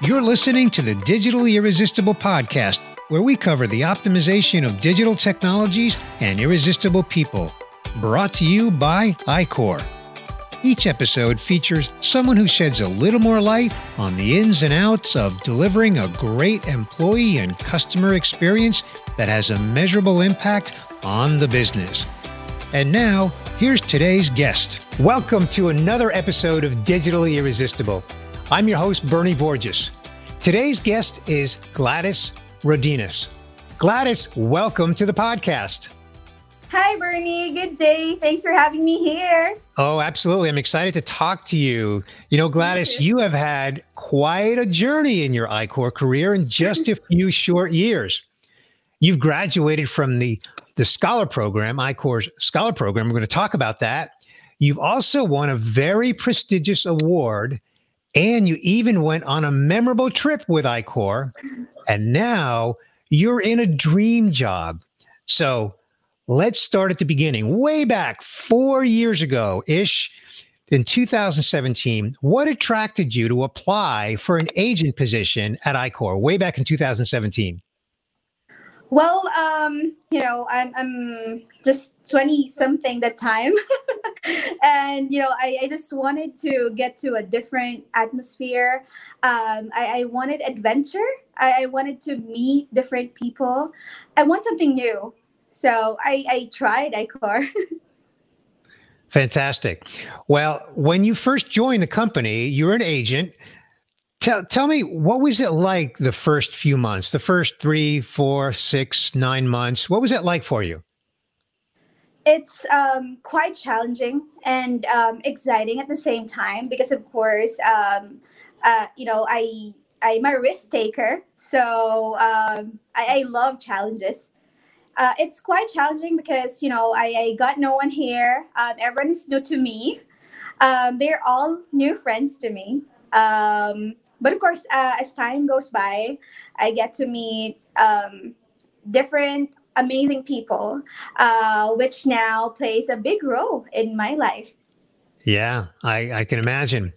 You're listening to the Digitally Irresistible podcast, where we cover the optimization of digital technologies and irresistible people. Brought to you by iQor. Each episode features someone who sheds a little more light on the ins and outs of delivering a great employee and customer experience that has a measurable impact on the business. And now, here's today's guest. Welcome to another episode of Digitally Irresistible. I'm your host, Bernie Borges. Today's guest is Gladys Rodinas. Gladys, welcome to the podcast. Hi, Bernie. Good day. Thanks for having me here. Oh, absolutely. I'm excited to talk to you. You know, Gladys, you have had quite a journey in your iQor career in just a few short years. You've graduated from the, the Scholar Program, iQor's Scholar Program. We're going to talk about that. You've also won a very prestigious award and you even went on a memorable trip with iQor. And now you're in a dream job. So let's start at the beginning. Way back four years ago ish, in 2017, what attracted you to apply for an agent position at iQor way back in 2017? Well, um, you know, I'm, I'm just 20 something that time. and, you know, I, I just wanted to get to a different atmosphere. Um, I, I wanted adventure. I, I wanted to meet different people. I want something new. So I, I tried iQor. Fantastic. Well, when you first joined the company, you were an agent. Tell, tell me, what was it like the first few months, the first three, four, six, nine months? What was it like for you? It's um, quite challenging and um, exciting at the same time because, of course, um, uh, you know, I I'm a risk taker, so um, I, I, love challenges. Uh, it's quite challenging because you know I, I got no one here. Um, everyone is new to me. Um, they're all new friends to me. Um, but of course, uh, as time goes by, I get to meet um, different amazing people, uh, which now plays a big role in my life. Yeah, I, I can imagine.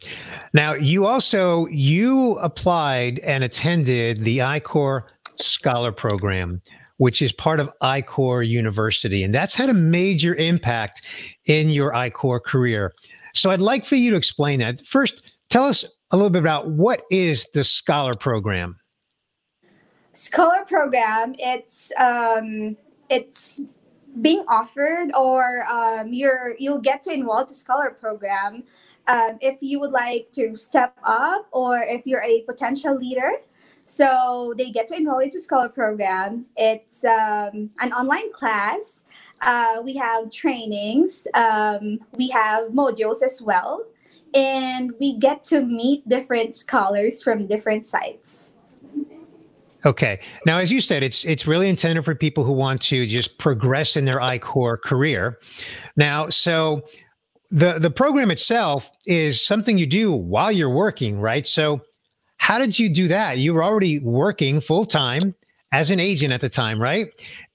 Now, you also you applied and attended the iQor Scholar Program, which is part of iQor University, and that's had a major impact in your iQor career. So, I'd like for you to explain that. First, tell us a little bit about what is the Scholar Program. Scholar Program, it's um, it's being offered, or um, you're you'll get to enroll to Scholar Program um, if you would like to step up, or if you're a potential leader. So they get to enroll into Scholar Program. It's um, an online class. Uh, we have trainings. Um, we have modules as well and we get to meet different scholars from different sites. Okay. Now, as you said, it's it's really intended for people who want to just progress in their iQor career. Now, so the the program itself is something you do while you're working, right? So, how did you do that? You were already working full time as an agent at the time, right?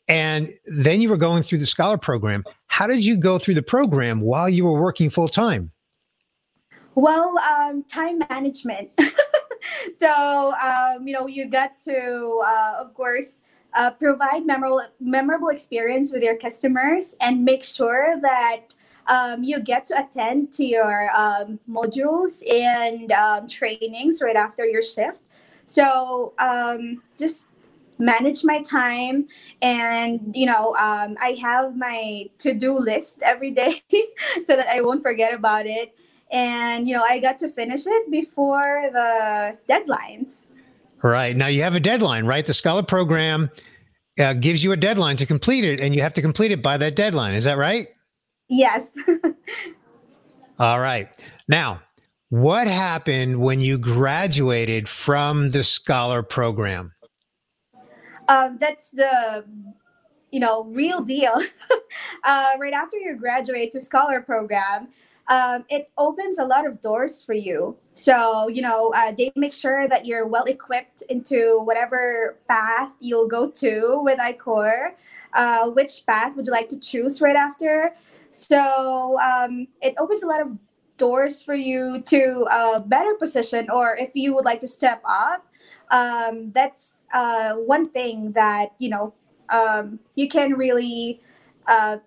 And then you were going through the scholar program. How did you go through the program while you were working full time? Well, um, time management. so, um, you know, you got to, uh, of course, uh, provide memorable, memorable experience with your customers and make sure that um, you get to attend to your um, modules and um, trainings right after your shift. So, um, just manage my time and you know um, i have my to-do list every day so that i won't forget about it and you know i got to finish it before the deadlines. Right. Now you have a deadline right? The scholar program uh, gives you a deadline to complete it and you have to complete it by that deadline. Is that right? Yes. All right. Now what happened when you graduated from the scholar program? Um, that's the you know real deal. Uh, right after you graduate to scholar program um, it opens a lot of doors for you. So, you know, uh, they make sure that you're well equipped into whatever path you'll go to with iQor. Uh, which path would you like to choose right after? So um, it opens a lot of doors for you to a better position, or if you would like to step up, um, that's uh, one thing that you know um, you can really uh,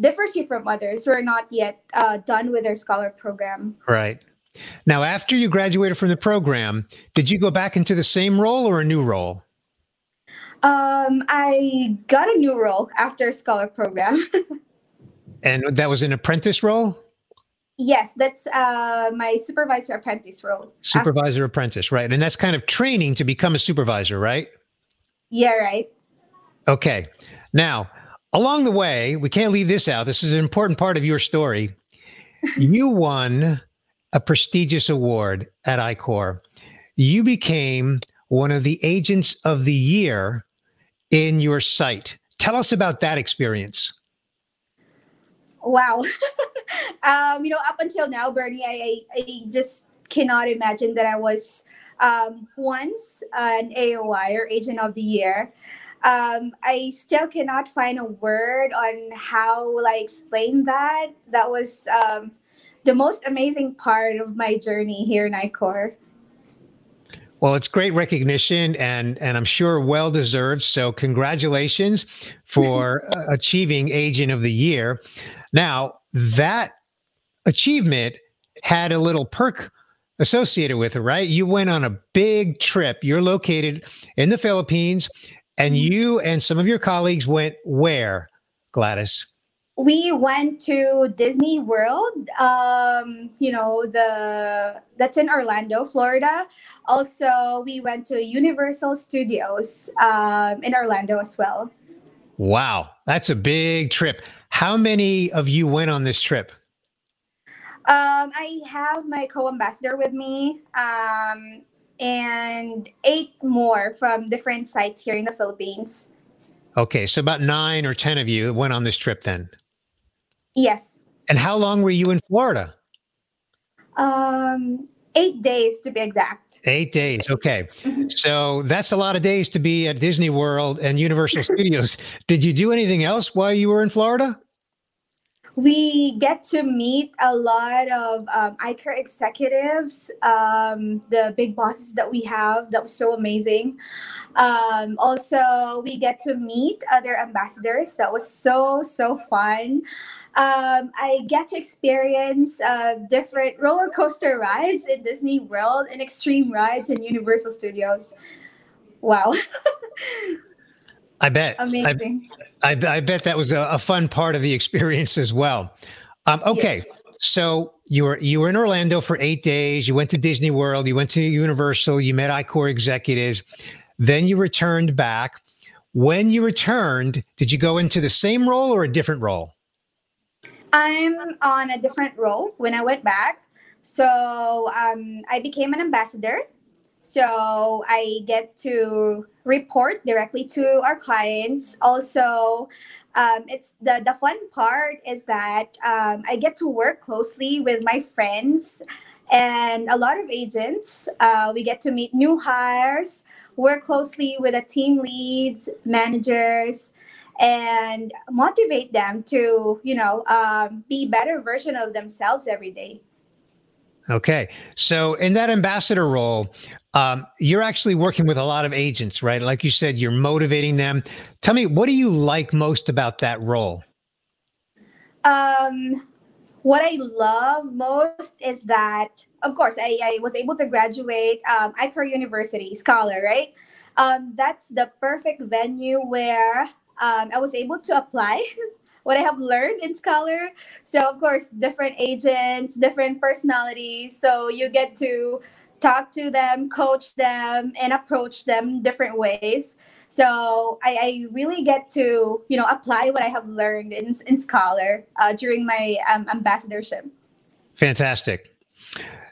differs you from others who are not yet uh, done with their scholar program. Right. Now, after you graduated from the program, did you go back into the same role or a new role? Um, I got a new role after scholar program. and that was an apprentice role? Yes, that's uh, my supervisor apprentice role. Supervisor after- apprentice, right. And that's kind of training to become a supervisor, right? Yeah, right. Okay. Now, along the way, we can't leave this out. This is an important part of your story. you won a prestigious award at iQor. You became one of the agents of the year in your site. Tell us about that experience. Wow. um, you know, up until now, Bernie, I, I, I just cannot imagine that I was um, once an AOI or Agent of the Year um, I still cannot find a word on how will I explain that. That was um, the most amazing part of my journey here in iQor. Well, it's great recognition and and I'm sure well deserved. So congratulations for achieving Agent of the Year. Now, that achievement had a little perk associated with it, right? You went on a big trip. You're located in the Philippines and mm-hmm. you and some of your colleagues went where, Gladys? We went to Disney World. Um, you know, the that's in Orlando, Florida. Also, we went to Universal Studios um, in Orlando as well. Wow, that's a big trip. How many of you went on this trip? Um, I have my co-ambassador with me. Um, and eight more from different sites here in the Philippines. Okay, so about nine or 10 of you went on this trip then? Yes. And how long were you in Florida? Um, eight days to be exact. Eight days. Okay. Mm-hmm. So that's a lot of days to be at Disney World and Universal Studios. Did you do anything else while you were in Florida? We get to meet a lot of um, iQor executives, um, the big bosses that we have. That was so amazing. Um, also, we get to meet other ambassadors. That was so, so fun. Um, I get to experience uh, different roller coaster rides in Disney World and extreme rides in Universal Studios. Wow. I bet. Amazing. I, I, I bet that was a, a, fun part of the experience as well. Um, okay. Yes. So you were you were in Orlando for eight days. You went to Disney World. You went to Universal. You met iQor executives. Then you returned back. When you returned, did you go into the same role or a different role? I'm on a different role when I went back. So um, I became an ambassador so I get to report directly to our clients. Also, um, it's the the fun part is that um, I get to work closely with my friends and a lot of agents. Uh, we get to meet new hires, work closely with the team leads, managers, and motivate them to you know um, be better version of themselves every day. Okay. So, in that ambassador role, um, you're actually working with a lot of agents, right? Like you said, you're motivating them. Tell me, what do you like most about that role? Um, what I love most is that, of course, I, I was able to graduate um, iQor University Scholar, right? Um, that's the perfect venue where um, I was able to apply what I have learned in Scholar. So, of course, different agents, different personalities. So, you get to talk to them, coach them, and approach them different ways. So, I, I really get to, you know, apply what I have learned in, in Scholar uh, during my um, ambassadorship. Fantastic.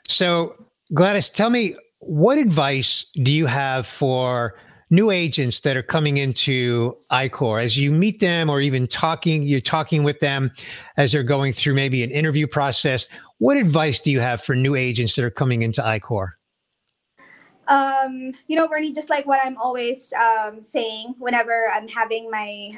So, Gladys, tell me what advice do you have for new agents that are coming into iQor as you meet them or even talking you're talking with them as they're going through maybe an interview process what advice do you have for new agents that are coming into iQor? Um, you know bernie just like what i'm always um, saying whenever i'm having my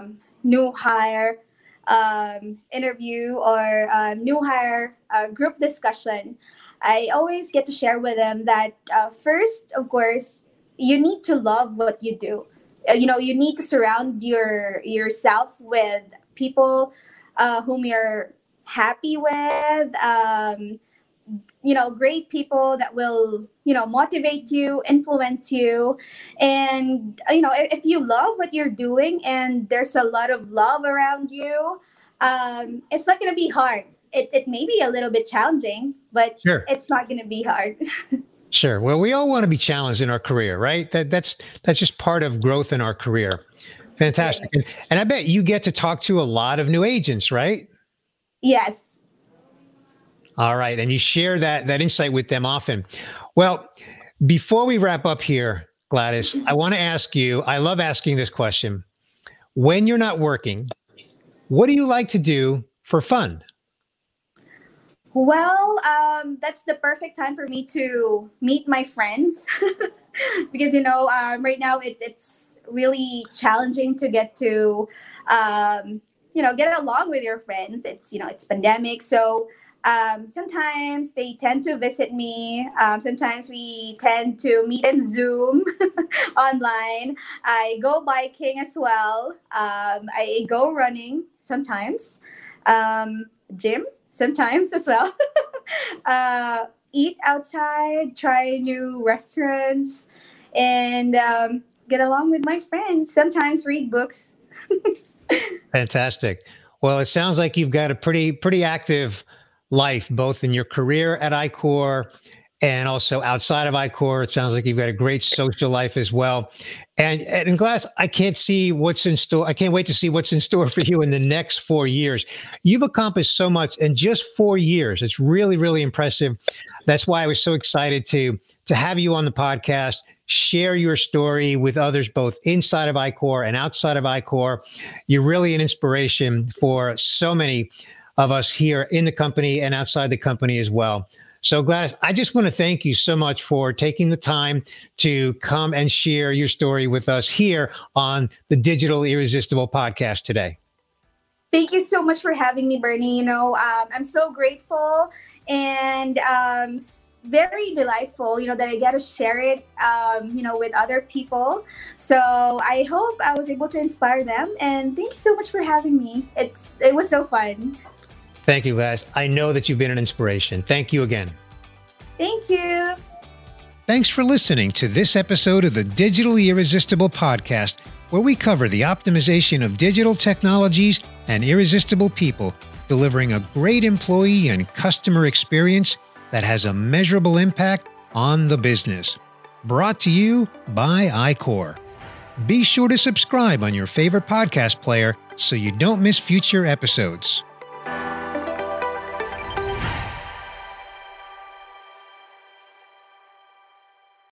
um, new hire um, interview or uh, new hire uh, group discussion, I always get to share with them that uh, first, of course, you need to love what you do. Uh, you know, you need to surround your yourself with people uh, whom you're happy with. Um, you know, great people that will you know motivate you, influence you, and you know if, if you love what you're doing and there's a lot of love around you, um, it's not going to be hard it, it may be a little bit challenging, but sure. it's not going to be hard. sure. Well, we all want to be challenged in our career, right? That that's that's just part of growth in our career. Fantastic. And, and I bet you get to talk to a lot of new agents, right? Yes. All right, and you share that that insight with them often. Well, before we wrap up here, Gladys, mm-hmm. I want to ask you, I love asking this question. When you're not working, what do you like to do for fun? Well, um, that's the perfect time for me to meet my friends because you know um, right now it, it's really challenging to get to um, you know get along with your friends. It's you know it's pandemic, so um, sometimes they tend to visit me. Um, sometimes we tend to meet in Zoom online. I go biking as well. Um, I go running sometimes. Gym sometimes as well. uh, eat outside, try new restaurants, and um, get along with my friends. Sometimes read books. Fantastic. Well, it sounds like you've got a pretty pretty active life, both in your career at iQor and also outside of iQor. It sounds like you've got a great social life as well. And, in Glass, I can't see what's in store. I can't wait to see what's in store for you in the next four years. You've accomplished so much in just four years. It's really, really impressive. That's why I was so excited to to have you on the podcast, share your story with others, both inside of iQor and outside of iQor. You're really an inspiration for so many of us here in the company and outside the company as well. So, Gladys, I just want to thank you so much for taking the time to come and share your story with us here on the Digital Irresistible podcast today. Thank you so much for having me, Bernie. You know, um, I'm so grateful and um, very delightful, you know, that I get to share it, um, you know, with other people. So I hope I was able to inspire them. And thank you so much for having me. It's it was so fun. Thank you, Les. I know that you've been an inspiration. Thank you again. Thank you. Thanks for listening to this episode of the Digitally Irresistible podcast, where we cover the optimization of digital technologies and irresistible people, delivering a great employee and customer experience that has a measurable impact on the business. Brought to you by iQor. Be sure to subscribe on your favorite podcast player so you don't miss future episodes.